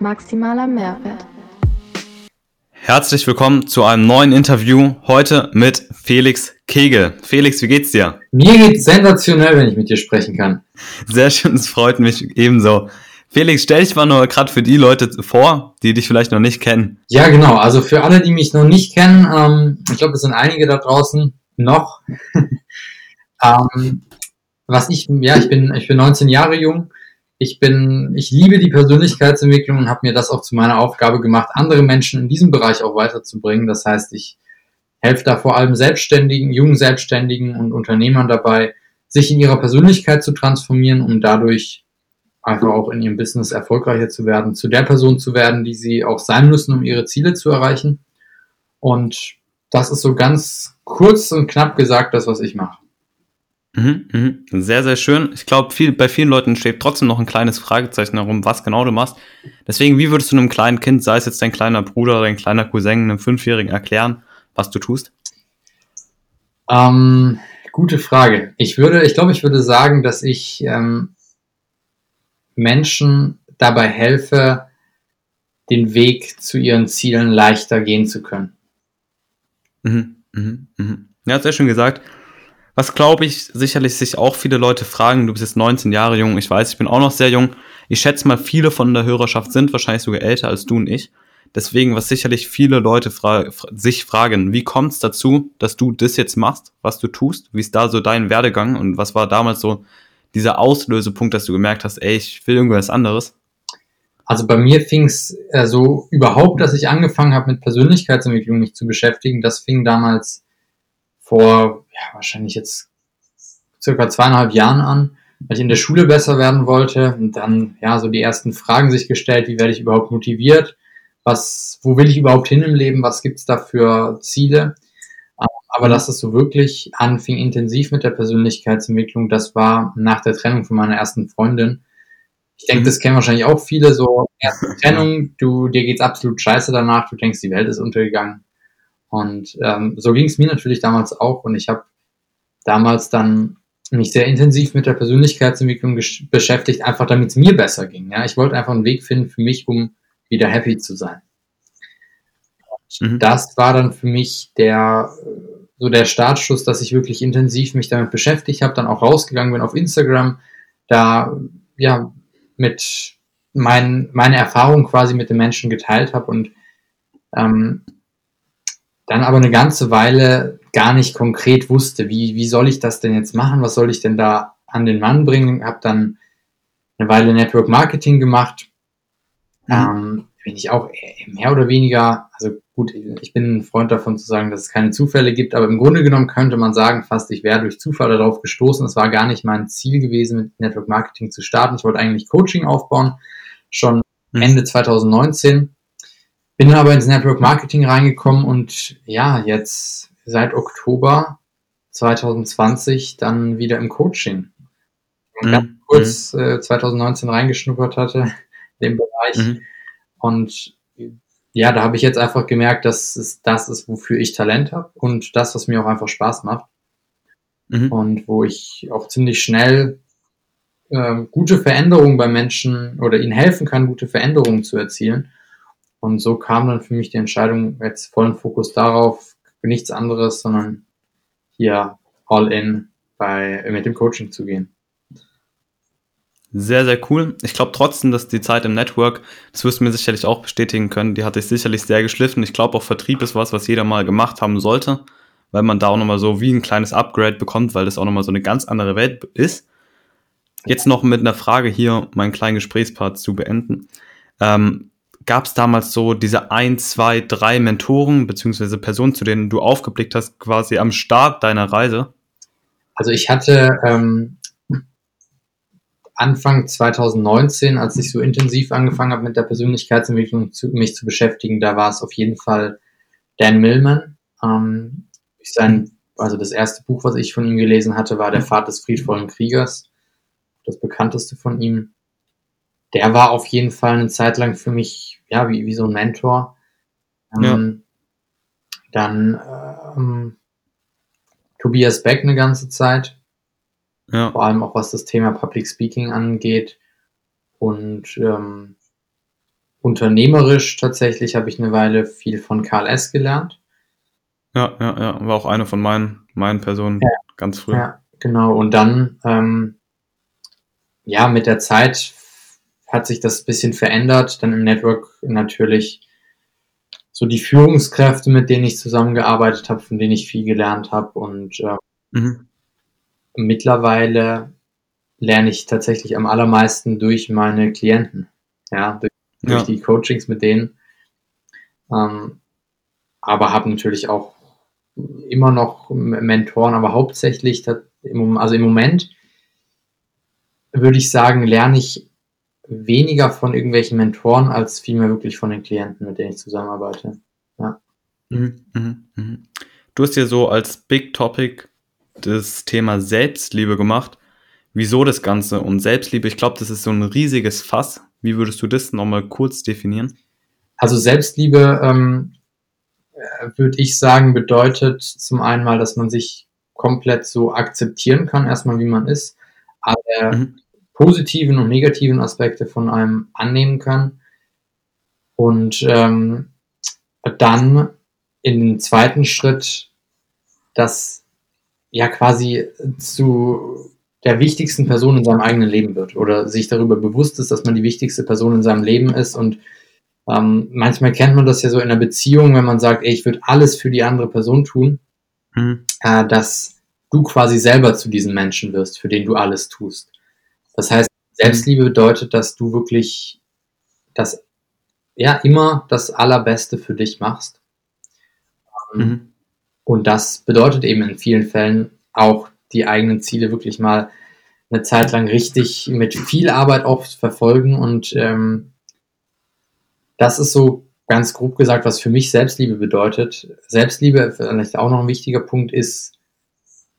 Maximaler Mehrwert. Herzlich willkommen zu einem neuen Interview. Heute mit Felix Kegel. Felix, wie geht's dir? Mir geht's sensationell, wenn ich mit dir sprechen kann. Sehr schön, es freut mich ebenso. Felix, stell dich mal nur gerade für die Leute vor, die dich vielleicht noch nicht kennen. Ja, genau. Also für alle, die mich noch nicht kennen, ähm, ich glaube, es sind einige da draußen noch. ähm, was ich, ja, ich bin, ich bin 19 Jahre jung. Ich bin, ich liebe die Persönlichkeitsentwicklung und habe mir das auch zu meiner Aufgabe gemacht, andere Menschen in diesem Bereich auch weiterzubringen. Das heißt, ich helfe da vor allem Selbstständigen, jungen Selbstständigen und Unternehmern dabei, sich in ihrer Persönlichkeit zu transformieren, um dadurch einfach auch in ihrem Business erfolgreicher zu werden, zu der Person zu werden, die sie auch sein müssen, um ihre Ziele zu erreichen. Und das ist so ganz kurz und knapp gesagt das, was ich mache. Mhm, mhm. Sehr, sehr schön. Ich glaube, viel, bei vielen Leuten steht trotzdem noch ein kleines Fragezeichen darum, was genau du machst. Deswegen, wie würdest du einem kleinen Kind, sei es jetzt dein kleiner Bruder oder dein kleiner Cousin, einem Fünfjährigen erklären, was du tust? Ähm, gute Frage. Ich würde, ich glaube, ich würde sagen, dass ich ähm, Menschen dabei helfe, den Weg zu ihren Zielen leichter gehen zu können. Mhm, mhm, mhm. Ja, sehr schön gesagt. Was glaube ich, sicherlich sich auch viele Leute fragen, du bist jetzt 19 Jahre jung, ich weiß, ich bin auch noch sehr jung. Ich schätze mal, viele von der Hörerschaft sind wahrscheinlich sogar älter als du und ich. Deswegen, was sicherlich viele Leute fra sich fragen, wie kommt es dazu, dass du das jetzt machst, was du tust? Wie ist da so dein Werdegang und was war damals so dieser Auslösepunkt, dass du gemerkt hast, ey, ich will irgendwas anderes? Also bei mir fing es äh, so überhaupt, dass ich angefangen habe mit Persönlichkeitsentwicklung mich zu beschäftigen. Das fing damals vor, ja, wahrscheinlich jetzt circa zweieinhalb Jahren an, weil ich in der Schule besser werden wollte und dann, ja, so die ersten Fragen sich gestellt, wie werde ich überhaupt motiviert? Was, wo will ich überhaupt hin im Leben? Was gibt's da für Ziele? Aber dass es so wirklich anfing intensiv mit der Persönlichkeitsentwicklung, das war nach der Trennung von meiner ersten Freundin. Ich denke, mhm. das kennen wahrscheinlich auch viele, so erste Trennung, du, dir geht's absolut scheiße danach, du denkst, die Welt ist untergegangen. Und ähm, so ging es mir natürlich damals auch. Und ich habe damals dann mich sehr intensiv mit der Persönlichkeitsentwicklung beschäftigt, einfach damit es mir besser ging. Ja, ich wollte einfach einen Weg finden für mich, um wieder happy zu sein. Mhm. Das war dann für mich der so der Startschuss, dass ich wirklich intensiv mich damit beschäftigt habe, dann auch rausgegangen bin auf Instagram, da ja mit mein, meine Erfahrung quasi mit den Menschen geteilt habe und ähm, dann aber eine ganze Weile gar nicht konkret wusste, wie, wie soll ich das denn jetzt machen, was soll ich denn da an den Mann bringen, habe dann eine Weile Network Marketing gemacht, mhm. ähm, bin ich auch mehr oder weniger, also gut, ich bin ein Freund davon zu sagen, dass es keine Zufälle gibt, aber im Grunde genommen könnte man sagen, fast ich wäre durch Zufall darauf gestoßen. Es war gar nicht mein Ziel gewesen, mit Network Marketing zu starten. Ich wollte eigentlich Coaching aufbauen, schon mhm. Ende 2019 bin dann aber ins Network Marketing reingekommen und ja, jetzt seit Oktober 2020 dann wieder im Coaching. Und mhm. ganz kurz äh, 2019 reingeschnuppert hatte, in dem Bereich. Mhm. Und ja, da habe ich jetzt einfach gemerkt, dass es das ist, wofür ich Talent habe und das, was mir auch einfach Spaß macht. Mhm. Und wo ich auch ziemlich schnell äh, gute Veränderungen bei Menschen oder ihnen helfen kann, gute Veränderungen zu erzielen. Und so kam dann für mich die Entscheidung, jetzt vollen Fokus darauf, nichts anderes, sondern hier all in bei, mit dem Coaching zu gehen. Sehr, sehr cool. Ich glaube trotzdem, dass die Zeit im Network, das wirst du mir sicherlich auch bestätigen können, die hat sich sicherlich sehr geschliffen. Ich glaube auch Vertrieb ist was, was jeder mal gemacht haben sollte, weil man da auch nochmal so wie ein kleines Upgrade bekommt, weil das auch nochmal so eine ganz andere Welt ist. Jetzt noch mit einer Frage hier, meinen kleinen Gesprächspart zu beenden. Ähm, gab es damals so diese ein, zwei, drei Mentoren beziehungsweise Personen, zu denen du aufgeblickt hast, quasi am Start deiner Reise? Also ich hatte ähm, Anfang 2019, als ich so intensiv angefangen habe mit der Persönlichkeitsentwicklung zu, mich zu beschäftigen, da war es auf jeden Fall Dan Millman. Ähm, sein, also das erste Buch, was ich von ihm gelesen hatte, war Der Pfad des friedvollen Kriegers, das bekannteste von ihm der war auf jeden Fall eine Zeit lang für mich, ja, wie, wie so ein Mentor. Ähm, ja. Dann ähm, Tobias Beck eine ganze Zeit. Ja. Vor allem auch was das Thema Public Speaking angeht. Und ähm, unternehmerisch tatsächlich habe ich eine Weile viel von Karl S. gelernt. Ja, ja, ja. War auch eine von meinen, meinen Personen Ja. ganz früh. Ja, genau. Und dann, ähm, ja, mit der Zeit hat sich das ein bisschen verändert. Dann im Network natürlich so die Führungskräfte, mit denen ich zusammengearbeitet habe, von denen ich viel gelernt habe. Und äh, Mhm. mittlerweile lerne ich tatsächlich am allermeisten durch meine Klienten. Ja, durch, durch Ja. die Coachings mit denen. Ähm, aber habe natürlich auch immer noch Mentoren, aber hauptsächlich, also im Moment würde ich sagen, lerne ich weniger von irgendwelchen Mentoren als vielmehr wirklich von den Klienten, mit denen ich zusammenarbeite. Mhm, mhm, mhm. Du hast dir so als Big Topic das Thema Selbstliebe gemacht. Wieso das Ganze? Und Selbstliebe, ich glaube, das ist so ein riesiges Fass. Wie würdest du das nochmal kurz definieren? Also Selbstliebe, ähm, äh, würde ich sagen, bedeutet zum einen mal, dass man sich komplett so akzeptieren kann, erstmal wie man ist, alle Mhm. Positiven und negativen Aspekte von einem annehmen kann und ähm, dann in den zweiten Schritt das ja quasi zu der wichtigsten Person in seinem eigenen Leben wird oder sich darüber bewusst ist, dass man die wichtigste Person in seinem Leben ist und ähm, manchmal kennt man das ja so in einer Beziehung, wenn man sagt, ey, ich würde alles für die andere Person tun, Mhm. äh, dass du quasi selber zu diesem Menschen wirst, für den du alles tust. Das heißt, Selbstliebe bedeutet, dass du wirklich das, ja, immer das Allerbeste für dich machst. Ähm, Mhm. Und das bedeutet eben in vielen Fällen auch die eigenen Ziele wirklich mal eine Zeit lang richtig mit viel Arbeit auch verfolgen. Und ähm, das ist so ganz grob gesagt, was für mich Selbstliebe bedeutet. Selbstliebe, vielleicht auch noch ein wichtiger Punkt, ist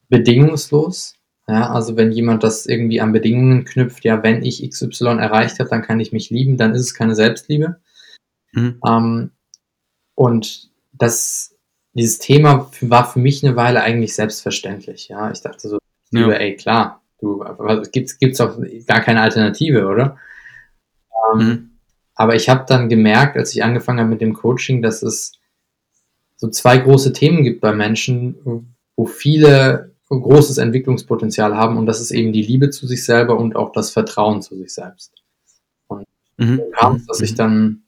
bedingungslos. Ja, also wenn jemand das irgendwie an Bedingungen knüpft, ja, wenn ich XY erreicht habe, dann kann ich mich lieben, dann ist es keine Selbstliebe. Mhm. Ähm, und das, dieses Thema war für mich eine Weile eigentlich selbstverständlich. Ja, ich dachte so, Ja. Ey, klar, du, gibt's, gibt's auch gar keine Alternative, oder? Ähm, Mhm. aber ich habe dann gemerkt, als ich angefangen habe mit dem Coaching, dass es so zwei große Themen gibt bei Menschen, wo viele großes Entwicklungspotenzial haben und das ist eben die Liebe zu sich selber und auch das Vertrauen zu sich selbst. Mhm. So kam es, dass ich dann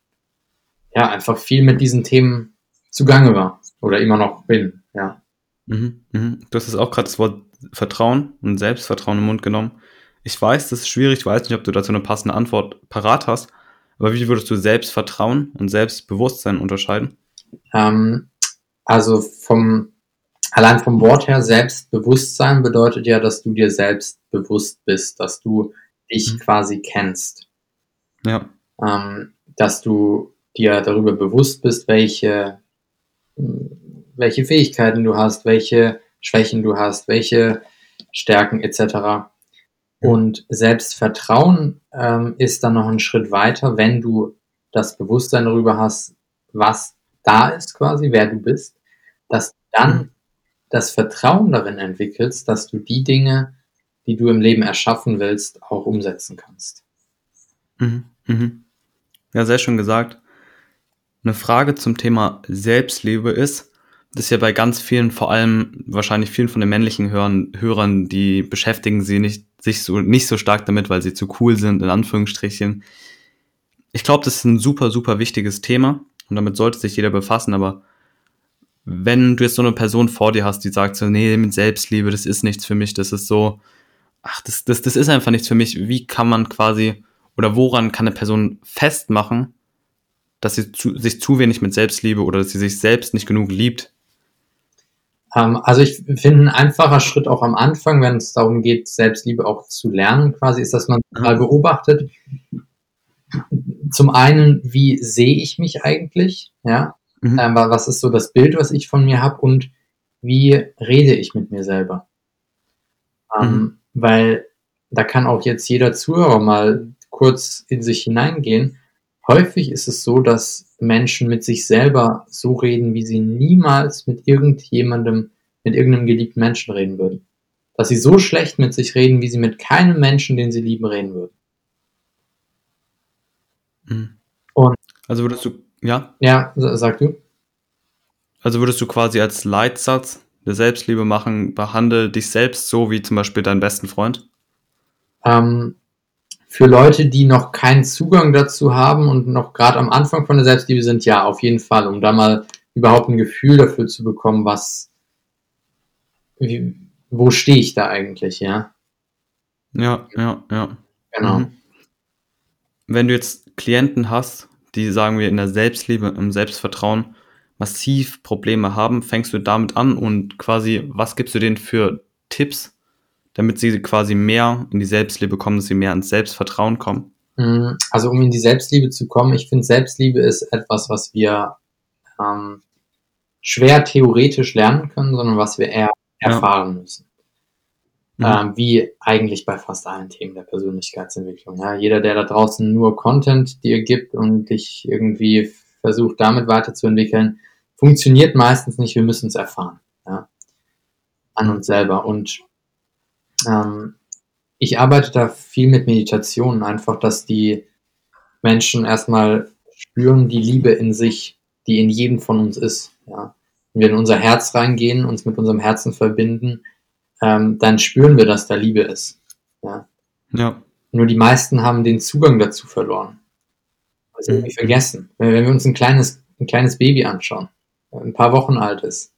ja einfach viel mit diesen Themen zugange war oder immer noch bin. Ja. Mhm, mhm. Du hast jetzt auch gerade das Wort Vertrauen und Selbstvertrauen im Mund genommen. Ich weiß, das ist schwierig, ich weiß nicht, ob du dazu eine passende Antwort parat hast, aber wie würdest du Selbstvertrauen und Selbstbewusstsein unterscheiden? Ähm, also vom allein vom Wort her Selbstbewusstsein bedeutet ja, dass du dir selbst bewusst bist, dass du dich Mhm. quasi kennst, Ja. ähm, dass du dir darüber bewusst bist, welche welche Fähigkeiten du hast, welche Schwächen du hast, welche Stärken etc. Und Selbstvertrauen ähm, ist dann noch ein Schritt weiter, wenn du das Bewusstsein darüber hast, was da ist quasi, wer du bist, dass du dann Mhm. Das Vertrauen darin entwickelst, dass du die Dinge, die du im Leben erschaffen willst, auch umsetzen kannst. Mhm. Mhm. Ja, sehr schön gesagt. Eine Frage zum Thema Selbstliebe ist, das ja bei ganz vielen, vor allem wahrscheinlich vielen von den männlichen Hörern, Hörern, die beschäftigen sie nicht, sich so, nicht so stark damit, weil sie zu cool sind, in Anführungsstrichen. Ich glaube, das ist ein super, super wichtiges Thema und damit sollte sich jeder befassen, aber wenn du jetzt so eine Person vor dir hast, die sagt so, nee, mit Selbstliebe, das ist nichts für mich, das ist so, ach, das, das, das ist einfach nichts für mich, wie kann man quasi, oder woran kann eine Person festmachen, dass sie zu, sich zu wenig mit Selbstliebe oder dass sie sich selbst nicht genug liebt? Ähm, also ich finde, ein einfacher Schritt auch am Anfang, wenn es darum geht, Selbstliebe auch zu lernen, quasi, ist, dass man Mhm. mal beobachtet, zum einen, wie sehe ich mich eigentlich, ja, Mhm. ähm, was ist so das Bild, was ich von mir habe und wie rede ich mit mir selber. Ähm, Mhm. Weil da kann auch jetzt jeder Zuhörer mal kurz in sich hineingehen. Häufig ist es so, dass Menschen mit sich selber so reden, wie sie niemals mit irgendjemandem, mit irgendeinem geliebten Menschen reden würden. Dass sie so schlecht mit sich reden, wie sie mit keinem Menschen, den sie lieben, reden würden. Mhm. Und- Also würdest du, ja? Ja, sag du. Also würdest du quasi als Leitsatz der Selbstliebe machen, behandle dich selbst so wie zum Beispiel deinen besten Freund? Ähm, für Leute, die noch keinen Zugang dazu haben und noch gerade am Anfang von der Selbstliebe sind, ja, auf jeden Fall, um da mal überhaupt ein Gefühl dafür zu bekommen, was, wie, wo stehe ich da eigentlich, ja? Ja, ja, ja. Genau. Mhm. Wenn du jetzt Klienten hast, die, sagen wir, in der Selbstliebe, im Selbstvertrauen massiv Probleme haben, fängst du damit an und quasi, was gibst du denen für Tipps, damit sie quasi mehr in die Selbstliebe kommen, dass sie mehr ans Selbstvertrauen kommen? Mhm. Also um in die Selbstliebe zu kommen, ich finde Selbstliebe ist etwas, was wir ähm, schwer theoretisch lernen können, sondern was wir eher erfahren ja. müssen. Mhm. Ähm, wie eigentlich bei fast allen Themen der Persönlichkeitsentwicklung. Ja, jeder, der da draußen nur Content dir gibt und dich irgendwie versucht, damit weiterzuentwickeln, funktioniert meistens nicht. Wir müssen es erfahren. Ja, an uns selber. Und ähm, ich arbeite da viel mit Meditationen, einfach, dass die Menschen erstmal spüren die Liebe in sich, die in jedem von uns ist. Ja. Wenn wir in unser Herz reingehen, uns mit unserem Herzen verbinden, ähm, dann spüren wir, dass da Liebe ist. Ja. ja. Nur die meisten haben den Zugang dazu verloren. Also irgendwie mhm. vergessen. Wenn, wenn, wir uns ein kleines, ein kleines Baby anschauen, ein paar Wochen alt ist,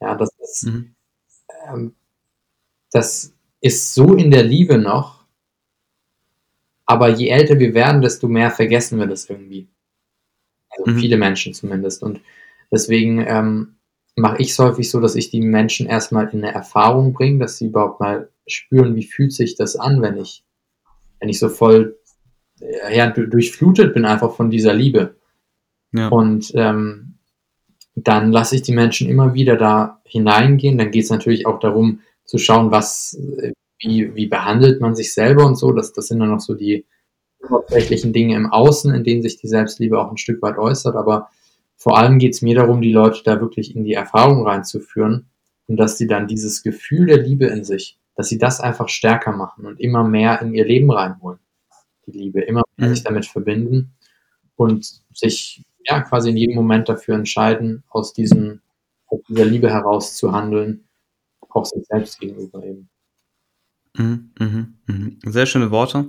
ja, das ist, mhm. ähm, das ist so in der Liebe noch, aber je älter wir werden, desto mehr vergessen wir das irgendwie. Also mhm. viele Menschen zumindest. Und deswegen ähm, mache ich es häufig so, dass ich die Menschen erstmal in eine Erfahrung bringe, dass sie überhaupt mal spüren, wie fühlt sich das an, wenn ich, wenn ich so voll äh, ja, durchflutet bin einfach von dieser Liebe. Ja. Und ähm, dann lasse ich die Menschen immer wieder da hineingehen. Dann geht es natürlich auch darum zu schauen, was, äh, wie, wie behandelt man sich selber und so. Das, das sind dann noch so die oberflächlichen Dinge im Außen, in denen sich die Selbstliebe auch ein Stück weit äußert. Aber vor allem geht es mir darum, die Leute da wirklich in die Erfahrung reinzuführen und dass sie dann dieses Gefühl der Liebe in sich, dass sie das einfach stärker machen und immer mehr in ihr Leben reinholen. Die Liebe, immer mehr mhm. sich damit verbinden und sich ja quasi in jedem Moment dafür entscheiden, aus diesem, aus dieser Liebe heraus zu handeln, auch sich selbst gegenüber eben. Mhm, mh, mh. Sehr schöne Worte.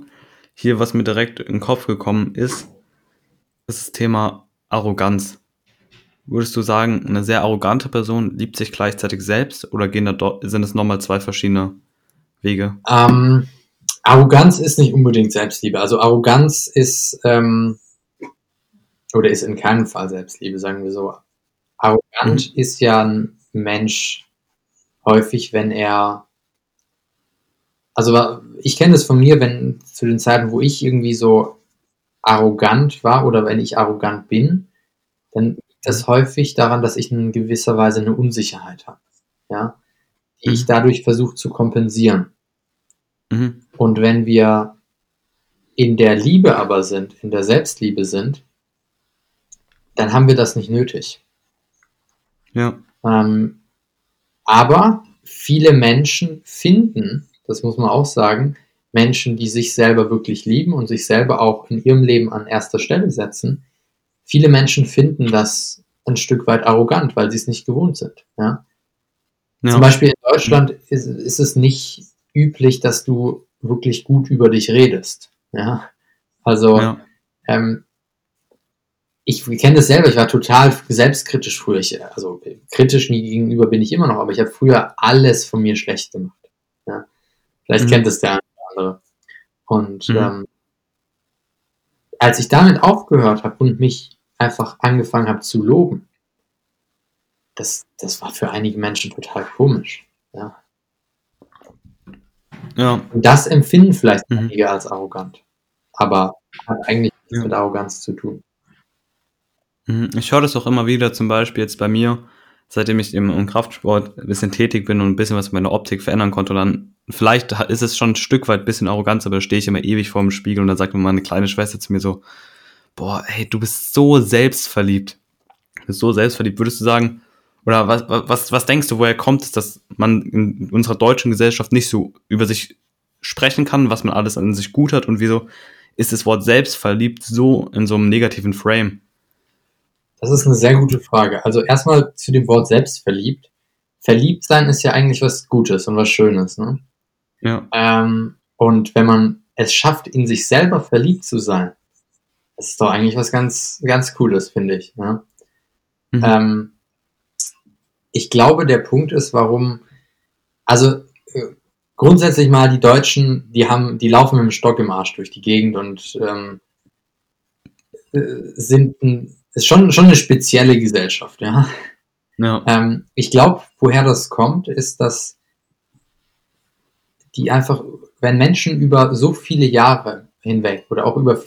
Hier, was mir direkt in den Kopf gekommen ist, ist das Thema Arroganz. Würdest du sagen, eine sehr arrogante Person liebt sich gleichzeitig selbst oder gehen da sind es nochmal zwei verschiedene Wege? Ähm, Arroganz ist nicht unbedingt Selbstliebe. Also Arroganz ist ähm, oder ist in keinem Fall Selbstliebe, sagen wir so. Arrogant mhm. ist ja ein Mensch häufig, wenn er also ich kenne das von mir, wenn zu den Zeiten, wo ich irgendwie so arrogant war oder wenn ich arrogant bin, dann das häufig daran, dass ich in gewisser Weise eine Unsicherheit habe, ja, die mhm. ich dadurch versuche zu kompensieren. Mhm. Und wenn wir in der Liebe aber sind, in der Selbstliebe sind, dann haben wir das nicht nötig. Ja. Ähm, aber viele Menschen finden, das muss man auch sagen, Menschen, die sich selber wirklich lieben und sich selber auch in ihrem Leben an erster Stelle setzen, viele Menschen finden das ein Stück weit arrogant, weil sie es nicht gewohnt sind. Ja? ja. Zum Beispiel in Deutschland ist, ist, es nicht üblich, dass du wirklich gut über dich redest. Ja? Also ja. Ähm, ich kenne das selber, ich war total selbstkritisch früher. Ich, also kritisch mir gegenüber bin ich immer noch, aber ich habe früher alles von mir schlecht gemacht. Ja? Vielleicht mhm. kennt es der eine oder andere. Und mhm. ähm, als ich damit aufgehört habe und mich einfach angefangen habe zu loben, das, das war für einige Menschen total komisch. Ja. ja. Und das empfinden vielleicht mhm. einige als arrogant. Aber hat eigentlich nichts ja. mit Arroganz zu tun. Mhm. Ich höre das auch immer wieder, zum Beispiel jetzt bei mir, seitdem ich im, Kraftsport ein bisschen tätig bin und ein bisschen was mit meiner Optik verändern konnte. Und dann, vielleicht ist es schon ein Stück weit ein bisschen Arroganz, aber da stehe ich immer ewig vor dem Spiegel und dann sagt mir meine kleine Schwester zu mir so, boah, hey, du bist so selbstverliebt. Du bist so selbstverliebt. Würdest du sagen, oder was, was, was denkst du, woher kommt es, dass man in unserer deutschen Gesellschaft nicht so über sich sprechen kann, was man alles an sich gut hat und wieso ist das Wort selbstverliebt so in so einem negativen Frame? Das ist eine sehr gute Frage. Also erstmal zu dem Wort selbstverliebt. Verliebt sein ist ja eigentlich was Gutes und was Schönes, ne? Ja. Ähm, und wenn man es schafft, in sich selber verliebt zu sein, das ist doch eigentlich was ganz, ganz Cooles, finde ich. Ne? Mhm. Ähm, ich glaube, der Punkt ist, warum, also äh, grundsätzlich mal die Deutschen, die haben, die laufen mit dem Stock im Arsch durch die Gegend und ähm, äh, sind ein, ist schon, schon eine spezielle Gesellschaft, ja. Ja. Ähm, ich glaube, woher das kommt, ist, dass die einfach, wenn Menschen über so viele Jahre hinweg oder auch über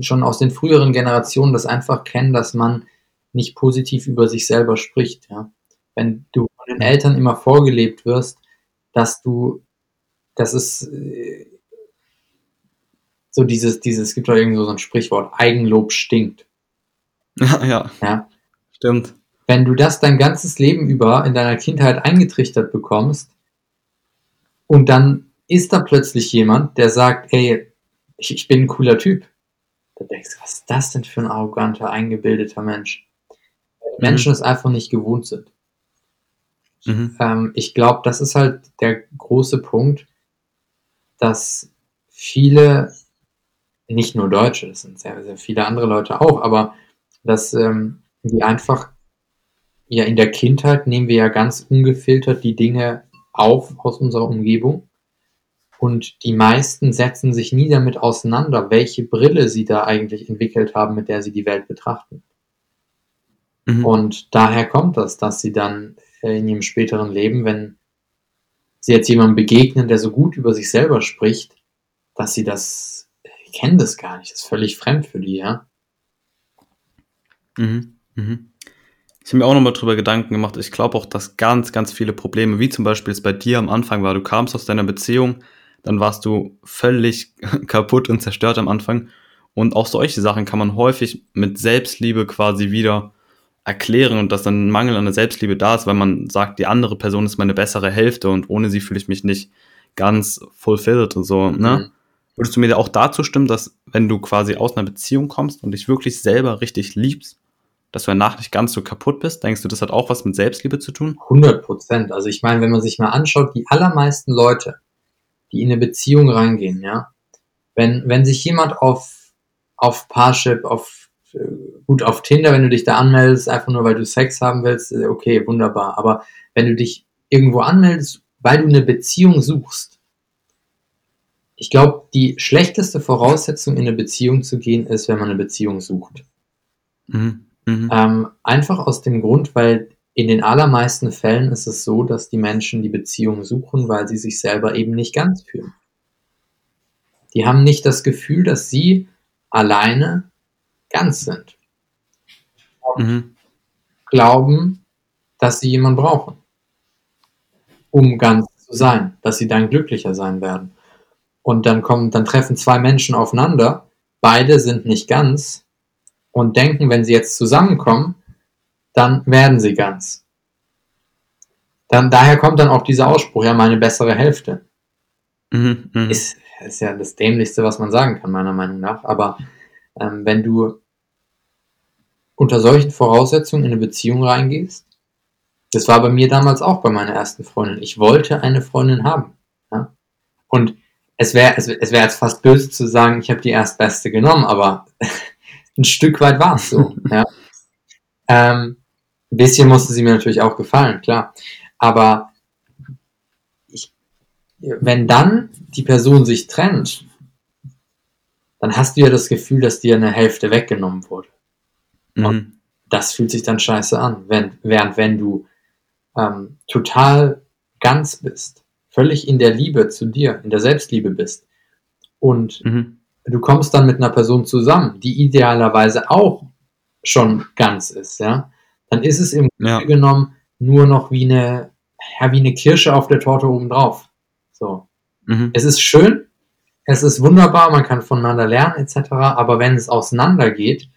schon aus den früheren Generationen das einfach kennen, dass man nicht positiv über sich selber spricht, ja. Wenn du von den Eltern immer vorgelebt wirst, dass du, das ist äh, so dieses, dieses, es gibt doch irgendwo so ein Sprichwort, Eigenlob stinkt. Ja, ja. Ja. Stimmt. Wenn du das dein ganzes Leben über in deiner Kindheit eingetrichtert bekommst und dann ist da plötzlich jemand, der sagt, ey, ich, ich bin ein cooler Typ. Da denkst du, was ist das denn für ein arroganter, eingebildeter Mensch? Mhm. Menschen es einfach nicht gewohnt sind. Mhm. Ähm, ich glaube, das ist halt der große Punkt, dass viele, nicht nur Deutsche, das sind sehr, sehr viele andere Leute auch, aber dass ähm, die einfach, ja, in der Kindheit nehmen wir ja ganz ungefiltert die Dinge auf aus unserer Umgebung. Und die meisten setzen sich nie damit auseinander, welche Brille sie da eigentlich entwickelt haben, mit der sie die Welt betrachten. Mhm. Und daher kommt das, dass sie dann äh, in ihrem späteren Leben, wenn sie jetzt jemandem begegnen, der so gut über sich selber spricht, dass sie das, kennen das gar nicht, das ist völlig fremd für die, ja. Mhm. Mhm. Ich habe mir auch nochmal drüber Gedanken gemacht. Ich glaube auch, dass ganz, ganz viele Probleme, wie zum Beispiel es bei dir am Anfang war, du kamst aus deiner Beziehung, dann warst du völlig kaputt und zerstört am Anfang. Und auch solche Sachen kann man häufig mit Selbstliebe quasi wieder erklären und dass dann ein Mangel an der Selbstliebe da ist, weil man sagt, die andere Person ist meine bessere Hälfte und ohne sie fühle ich mich nicht ganz fulfilled und so, ne? Mhm. Würdest du mir da auch dazu stimmen, dass wenn du quasi aus einer Beziehung kommst und dich wirklich selber richtig liebst, dass du danach nicht ganz so kaputt bist? Denkst du, das hat auch was mit Selbstliebe zu tun? 100 Prozent. Also ich meine, wenn man sich mal anschaut, die allermeisten Leute, die in eine Beziehung reingehen, ja, wenn, wenn sich jemand auf, auf Parship, auf, äh, gut, auf Tinder, wenn du dich da anmeldest, einfach nur weil du Sex haben willst, äh, okay, wunderbar. Aber wenn du dich irgendwo anmeldest, weil du eine Beziehung suchst, ich glaube, die schlechteste Voraussetzung in eine Beziehung zu gehen, ist, wenn man eine Beziehung sucht. Mhm. Mhm. Ähm, einfach aus dem Grund, weil in den allermeisten Fällen ist es so, dass die Menschen die Beziehung suchen, weil sie sich selber eben nicht ganz fühlen. Die haben nicht das Gefühl, dass sie alleine ganz sind. Mhm. Glauben, dass sie jemanden brauchen, um ganz zu sein, dass sie dann glücklicher sein werden. Und dann kommen, dann treffen zwei Menschen aufeinander, beide sind nicht ganz und denken, wenn sie jetzt zusammenkommen, dann werden sie ganz. Dann, daher kommt dann auch dieser Ausspruch, ja, meine bessere Hälfte. Mhm. Mhm. Ist, ist ja das Dämlichste, was man sagen kann, meiner Meinung nach. Aber ähm, wenn du unter solchen Voraussetzungen in eine Beziehung reingehst, das war bei mir damals auch bei meiner ersten Freundin. Ich wollte eine Freundin haben. Ja? Und es wäre es, es wär jetzt fast böse zu sagen, ich habe die erstbeste genommen, aber ein Stück weit war es so. ja? ähm, ein bisschen musste sie mir natürlich auch gefallen, klar. Aber ich, wenn dann die Person sich trennt, dann hast du ja das Gefühl, dass dir eine Hälfte weggenommen wurde. Mhm. Das fühlt sich dann scheiße an. Wenn, während wenn du ähm, total ganz bist, völlig in der Liebe zu dir, in der Selbstliebe bist und Mhm. du kommst dann mit einer Person zusammen, die idealerweise auch schon ganz ist, ja, dann ist es im Ja. Grunde genommen nur noch wie eine, ja, wie eine Kirsche auf der Torte obendrauf. So. Mhm. Es ist schön, es ist wunderbar, man kann voneinander lernen, etc., aber wenn es auseinandergeht,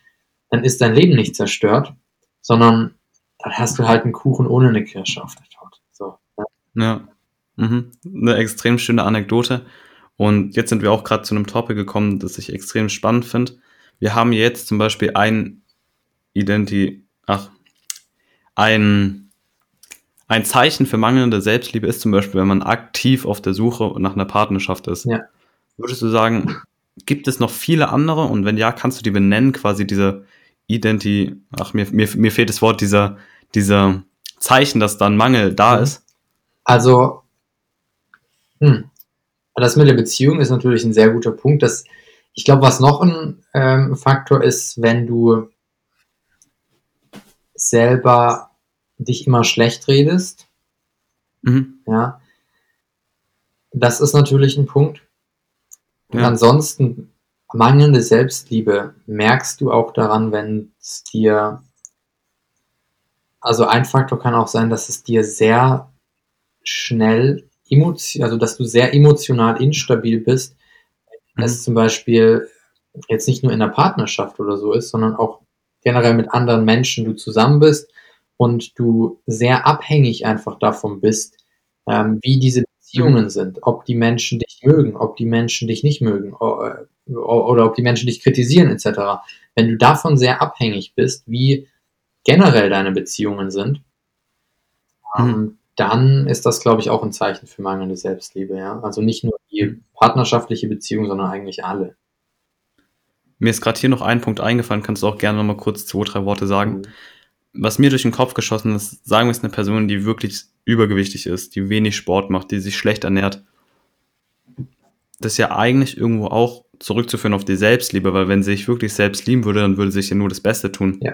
dann ist dein Leben nicht zerstört, sondern dann hast du halt einen Kuchen ohne eine Kirsche auf der Torte. So. Ja. Mhm. Eine extrem schöne Anekdote. Und jetzt sind wir auch gerade zu einem Topic gekommen, das ich extrem spannend finde. Wir haben jetzt zum Beispiel ein Identi ach, ein, ein Zeichen für mangelnde Selbstliebe ist zum Beispiel, wenn man aktiv auf der Suche nach einer Partnerschaft ist. Ja. Würdest du sagen, gibt es noch viele andere? Und wenn ja, kannst du die benennen, quasi diese Identi, ach, mir, mir, mir fehlt das Wort, dieser, dieser Zeichen, dass dann Mangel da Mhm. ist? Also, hm, das mit der Beziehung ist natürlich ein sehr guter Punkt. Das, ich glaube, was noch ein ähm, Faktor ist, wenn du selber dich immer schlecht redest, Mhm. ja, das ist natürlich ein Punkt. Und Ja. ansonsten mangelnde Selbstliebe merkst du auch daran, wenn es dir, also ein Faktor kann auch sein, dass es dir sehr schnell also dass du sehr emotional instabil bist, Mhm. es zum Beispiel jetzt nicht nur in der Partnerschaft oder so ist, sondern auch generell mit anderen Menschen du zusammen bist und du sehr abhängig einfach davon bist, ähm, wie diese Beziehungen sind, ob die Menschen dich mögen, ob die Menschen dich nicht mögen o- äh, oder ob die Menschen dich kritisieren etc. Wenn du davon sehr abhängig bist, wie generell deine Beziehungen sind, ähm, dann ist das, glaube ich, auch ein Zeichen für mangelnde Selbstliebe. Ja? Also nicht nur die partnerschaftliche Beziehung, sondern eigentlich alle. Mir ist gerade hier noch ein Punkt eingefallen, kannst du auch gerne noch mal kurz zwei, drei Worte sagen. Mhm. Was mir durch den Kopf geschossen ist, sagen wir es eine Person, die wirklich übergewichtig ist, die wenig Sport macht, die sich schlecht ernährt. Das ist ja eigentlich irgendwo auch zurückzuführen auf die Selbstliebe, weil wenn sie sich wirklich selbst lieben würde, dann würde sie sich ja nur das Beste tun. Ja.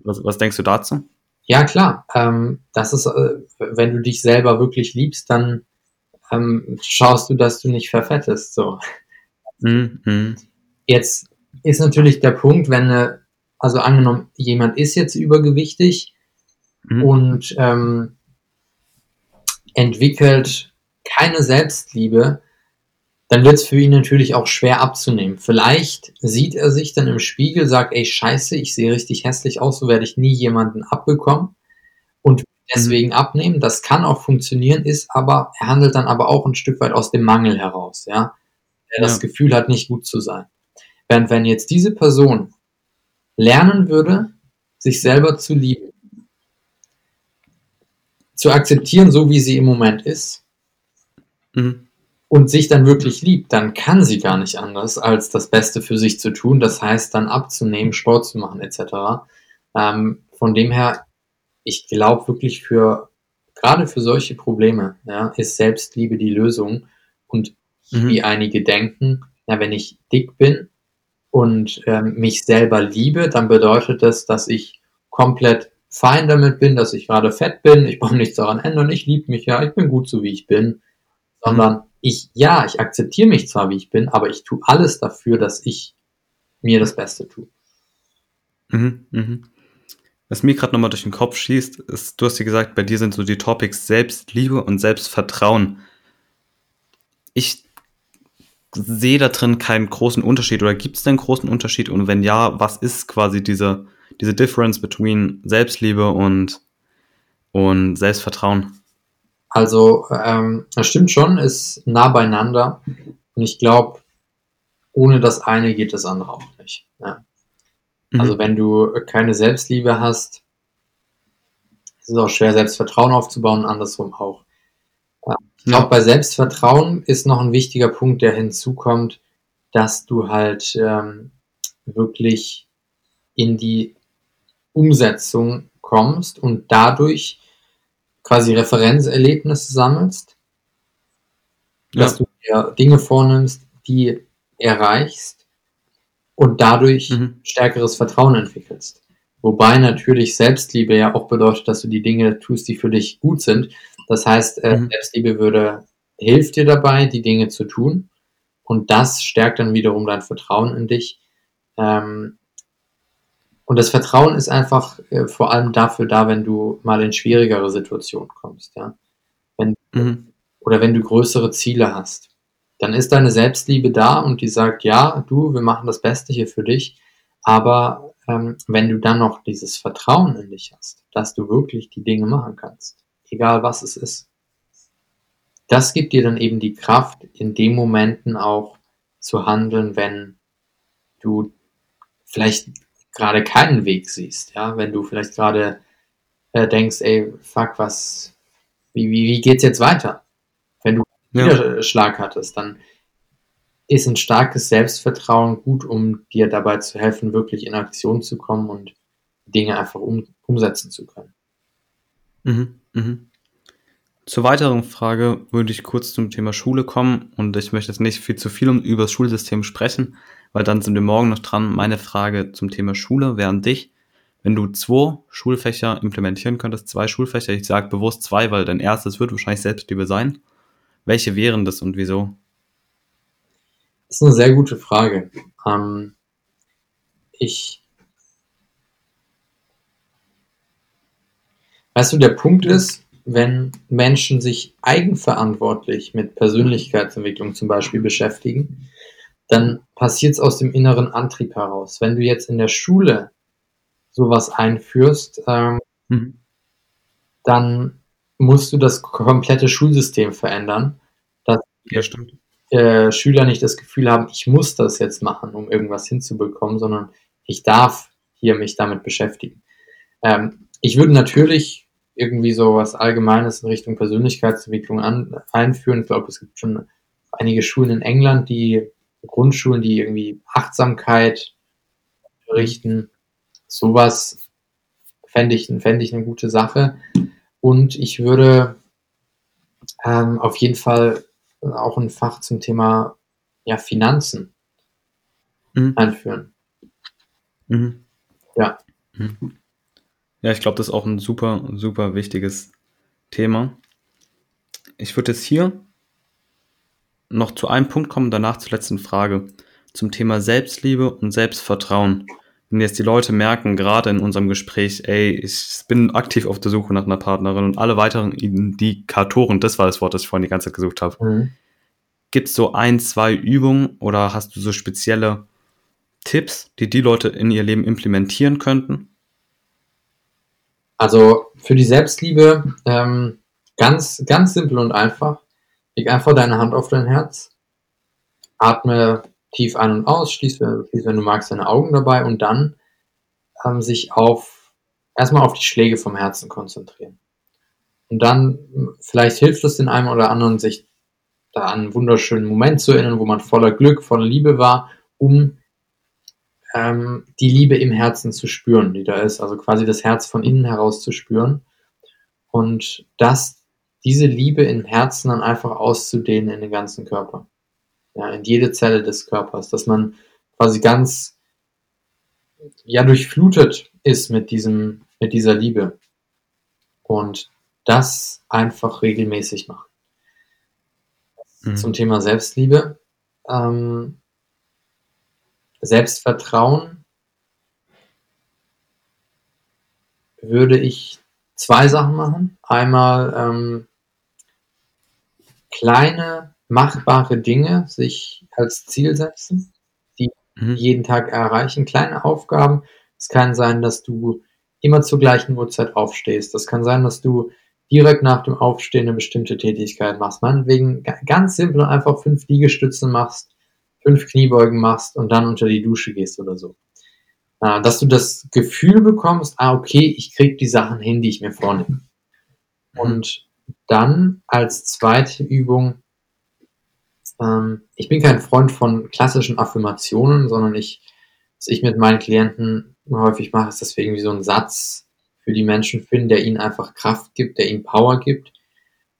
Was, was denkst du dazu? Ja, klar. Ähm, das ist, äh, wenn du dich selber wirklich liebst, dann ähm, schaust du, dass du nicht verfettest. So. Mhm. Mhm. Jetzt ist natürlich der Punkt, wenn, äh, also angenommen, jemand ist jetzt übergewichtig Mhm. und ähm, entwickelt keine Selbstliebe, dann wird es für ihn natürlich auch schwer abzunehmen. Vielleicht sieht er sich dann im Spiegel, sagt, ey, scheiße, ich sehe richtig hässlich aus, so werde ich nie jemanden abbekommen und deswegen abnehmen. Das kann auch funktionieren, ist aber, er handelt dann aber auch ein Stück weit aus dem Mangel heraus, ja. Der das Ja. Gefühl hat, nicht gut zu sein. Während wenn jetzt diese Person lernen würde, sich selber zu lieben, zu akzeptieren, so wie sie im Moment ist, Mhm. und sich dann wirklich liebt, dann kann sie gar nicht anders, als das Beste für sich zu tun. Das heißt, dann abzunehmen, Sport zu machen, etc. Ähm, von dem her, ich glaube wirklich für, gerade für solche Probleme, ja, ist Selbstliebe die Lösung. Und Mhm. wie einige denken, ja, wenn ich dick bin und ähm, mich selber liebe, dann bedeutet das, dass ich komplett fein damit bin, dass ich gerade fett bin, ich brauche nichts daran ändern, ich liebe mich ja, ich bin gut so wie ich bin, sondern ich, ja, ich akzeptiere mich zwar wie ich bin, aber ich tue alles dafür, dass ich mir das Beste tue. Mhm, mhm. Was mir gerade nochmal durch den Kopf schießt, ist, du hast ja gesagt, bei dir sind so die Topics Selbstliebe und Selbstvertrauen. Ich sehe da drin keinen großen Unterschied oder gibt es denn großen Unterschied? Und wenn ja, was ist quasi diese, diese Difference between Selbstliebe und, und Selbstvertrauen? Also, ähm, das stimmt schon, ist nah beieinander. Und ich glaube, ohne das eine geht das andere auch nicht. Ja. Mhm. Also wenn du keine Selbstliebe hast, ist es auch schwer, Selbstvertrauen aufzubauen, andersrum auch. Ich glaube, bei Selbstvertrauen ist noch ein wichtiger Punkt, der hinzukommt, dass du halt ähm, wirklich in die Umsetzung kommst und dadurch quasi Referenzerlebnisse sammelst, dass ja. du dir Dinge vornimmst, die erreichst und dadurch Mhm. stärkeres Vertrauen entwickelst. Wobei natürlich Selbstliebe ja auch bedeutet, dass du die Dinge tust, die für dich gut sind. Das heißt, äh, Mhm. Selbstliebe würde, hilft dir dabei, die Dinge zu tun. Und das stärkt dann wiederum dein Vertrauen in dich. Ähm, und das Vertrauen ist einfach äh, vor allem dafür da, wenn du mal in schwierigere Situationen kommst, ja. Wenn, Mhm. oder wenn du größere Ziele hast. Dann ist deine Selbstliebe da und die sagt, ja, du, wir machen das Beste hier für dich. Aber ähm, wenn du dann noch dieses Vertrauen in dich hast, dass du wirklich die Dinge machen kannst, egal was es ist, das gibt dir dann eben die Kraft, in den Momenten auch zu handeln, wenn du vielleicht gerade keinen Weg siehst, ja, wenn du vielleicht gerade äh, denkst, ey, fuck, was, wie, wie, wie geht's jetzt weiter? Wenn du ja. Niederschlag hattest, dann ist ein starkes Selbstvertrauen gut, um dir dabei zu helfen, wirklich in Aktion zu kommen und Dinge einfach um, umsetzen zu können. Mhm, mhm. Zur weiteren Frage würde ich kurz zum Thema Schule kommen und ich möchte jetzt nicht viel zu viel um, über das Schulsystem sprechen, weil dann sind wir morgen noch dran. Meine Frage zum Thema Schule wäre an dich. Wenn du zwei Schulfächer implementieren könntest, zwei Schulfächer, ich sage bewusst zwei, weil dein erstes wird wahrscheinlich Selbstliebe sein. Welche wären das und wieso? Das ist eine sehr gute Frage. Ähm, ich. Weißt du, der Punkt ist, wenn Menschen sich eigenverantwortlich mit Persönlichkeitsentwicklung zum Beispiel beschäftigen, dann passiert es aus dem inneren Antrieb heraus. Wenn du jetzt in der Schule sowas einführst, ähm, mhm. dann musst du das komplette Schulsystem verändern. Dass ja. Äh, Schüler nicht das Gefühl haben, ich muss das jetzt machen, um irgendwas hinzubekommen, sondern ich darf hier mich damit beschäftigen. Ähm, ich würde natürlich irgendwie so was Allgemeines in Richtung Persönlichkeitsentwicklung an, einführen. Ich glaube, es gibt schon einige Schulen in England, die Grundschulen, die irgendwie Achtsamkeit berichten. Sowas fände ich, fände ich eine gute Sache. Und ich würde ähm, auf jeden Fall auch ein Fach zum Thema ja, Finanzen mhm. einführen. Mhm. Ja. Mhm. Ja, ich glaube, das ist auch ein super, super wichtiges Thema. Ich würde jetzt hier noch zu einem Punkt kommen, danach zur letzten Frage. Zum Thema Selbstliebe und Selbstvertrauen. Wenn jetzt die Leute merken, gerade in unserem Gespräch, ey, ich bin aktiv auf der Suche nach einer Partnerin und alle weiteren Indikatoren, das war das Wort, das ich vorhin die ganze Zeit gesucht habe. Mhm. Gibt es so ein, zwei Übungen oder hast du so spezielle Tipps, die die Leute in ihr Leben implementieren könnten? Also für die Selbstliebe ähm, ganz, ganz simpel und einfach. Leg einfach deine Hand auf dein Herz, atme tief ein und aus, schließ, schließ wenn du magst, deine Augen dabei und dann ähm, sich auf erstmal auf die Schläge vom Herzen konzentrieren. Und dann, vielleicht hilft es den einen oder anderen, sich da an einen wunderschönen Moment zu erinnern, wo man voller Glück, voller Liebe war, um ähm, die Liebe im Herzen zu spüren, die da ist. Also quasi das Herz von innen heraus zu spüren. Und das, diese Liebe im Herzen dann einfach auszudehnen in den ganzen Körper. Ja, in jede Zelle des Körpers. Dass man quasi ganz, ja, durchflutet ist mit diesem, mit dieser Liebe. Und das einfach regelmäßig machen. Mhm. Zum Thema Selbstliebe. Ähm, Selbstvertrauen würde ich zwei Sachen machen. Einmal ähm, kleine machbare Dinge sich als Ziel setzen, die mhm. jeden Tag erreichen. Kleine Aufgaben. Es kann sein, dass du immer zur gleichen Uhrzeit aufstehst. Das kann sein, dass du direkt nach dem Aufstehen eine bestimmte Tätigkeit machst. Meinetwegen ganz simpel und einfach fünf Liegestützen machst fünf Kniebeugen machst und dann unter die Dusche gehst oder so. Äh, dass du das Gefühl bekommst, ah, okay, ich krieg die Sachen hin, die ich mir vornehme. Und dann als zweite Übung, ähm, ich bin kein Freund von klassischen Affirmationen, sondern ich, was ich mit meinen Klienten häufig mache, ist deswegen wie so ein Satz für die Menschen finden, der ihnen einfach Kraft gibt, der ihnen Power gibt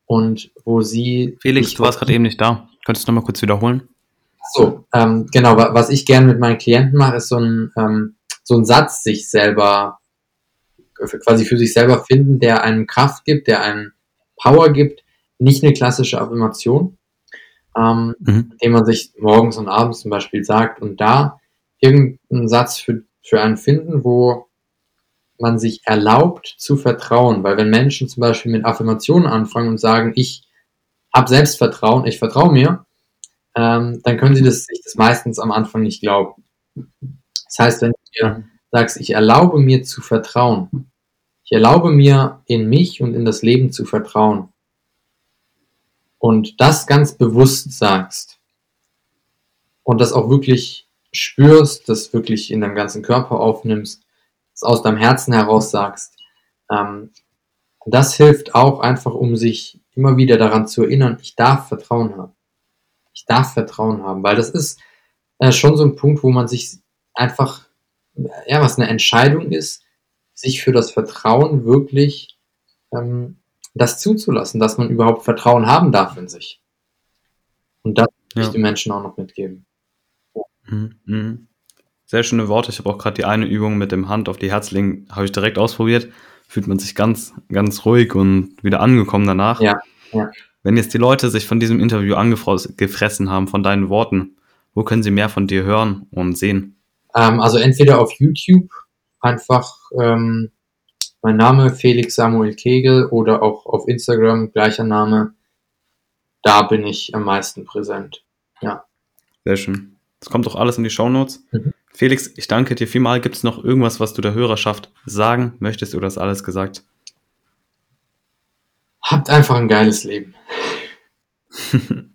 und wo sie. Felix, du warst gerade eben nicht da. Könntest du nochmal kurz wiederholen? So, ähm, genau, was ich gerne mit meinen Klienten mache, ist so ein, ähm, so ein Satz sich selber, quasi für sich selber finden, der einem Kraft gibt, der einem Power gibt, nicht eine klassische Affirmation, ähm, mhm. den man sich morgens und abends zum Beispiel sagt und da irgendeinen Satz für, für einen finden, wo man sich erlaubt zu vertrauen, weil wenn Menschen zum Beispiel mit Affirmationen anfangen und sagen, ich habe Selbstvertrauen, ich vertraue mir, ähm, dann können sie das, sich das meistens am Anfang nicht glauben. Das heißt, wenn du dir sagst, ich erlaube mir zu vertrauen, ich erlaube mir in mich und in das Leben zu vertrauen und das ganz bewusst sagst und das auch wirklich spürst, das wirklich in deinem ganzen Körper aufnimmst, es aus deinem Herzen heraus sagst. Ähm, das hilft auch einfach, um sich immer wieder daran zu erinnern, ich darf Vertrauen haben. Ich darf Vertrauen haben, weil das ist äh, schon so ein Punkt, wo man sich einfach, ja, was eine Entscheidung ist, sich für das Vertrauen wirklich ähm, das zuzulassen, dass man überhaupt Vertrauen haben darf in sich. Und das ja. ich den Menschen auch noch mitgeben. Mhm. Mhm. Sehr schöne Worte. Ich habe auch gerade die eine Übung mit dem Hand auf die Herz legen, habe ich direkt ausprobiert. Fühlt man sich ganz, ganz ruhig und wieder angekommen danach. Ja, ja. Wenn jetzt die Leute sich von diesem Interview angefressen haben, von deinen Worten, wo können sie mehr von dir hören und sehen? Ähm, also entweder auf YouTube, einfach ähm, mein Name Felix Samuel Kegel oder auch auf Instagram, gleicher Name. Da bin ich am meisten präsent. Ja. Sehr schön. Das kommt doch alles in die Shownotes. Mhm. Felix, ich danke dir vielmal. Gibt es noch irgendwas, was du der Hörerschaft sagen möchtest oder ist alles gesagt? Habt einfach ein geiles Leben.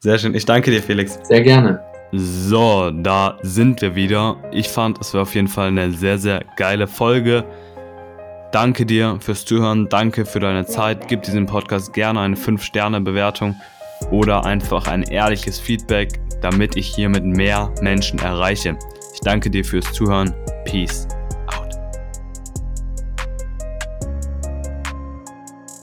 Sehr schön. Ich danke dir, Felix. Sehr gerne. So, da sind wir wieder. Ich fand, es war auf jeden Fall eine sehr, sehr geile Folge. Danke dir fürs Zuhören, danke für deine Zeit. Gib diesem Podcast gerne eine 5-Sterne-Bewertung oder einfach ein ehrliches Feedback, damit ich hiermit mehr Menschen erreiche. Ich danke dir fürs Zuhören. Peace.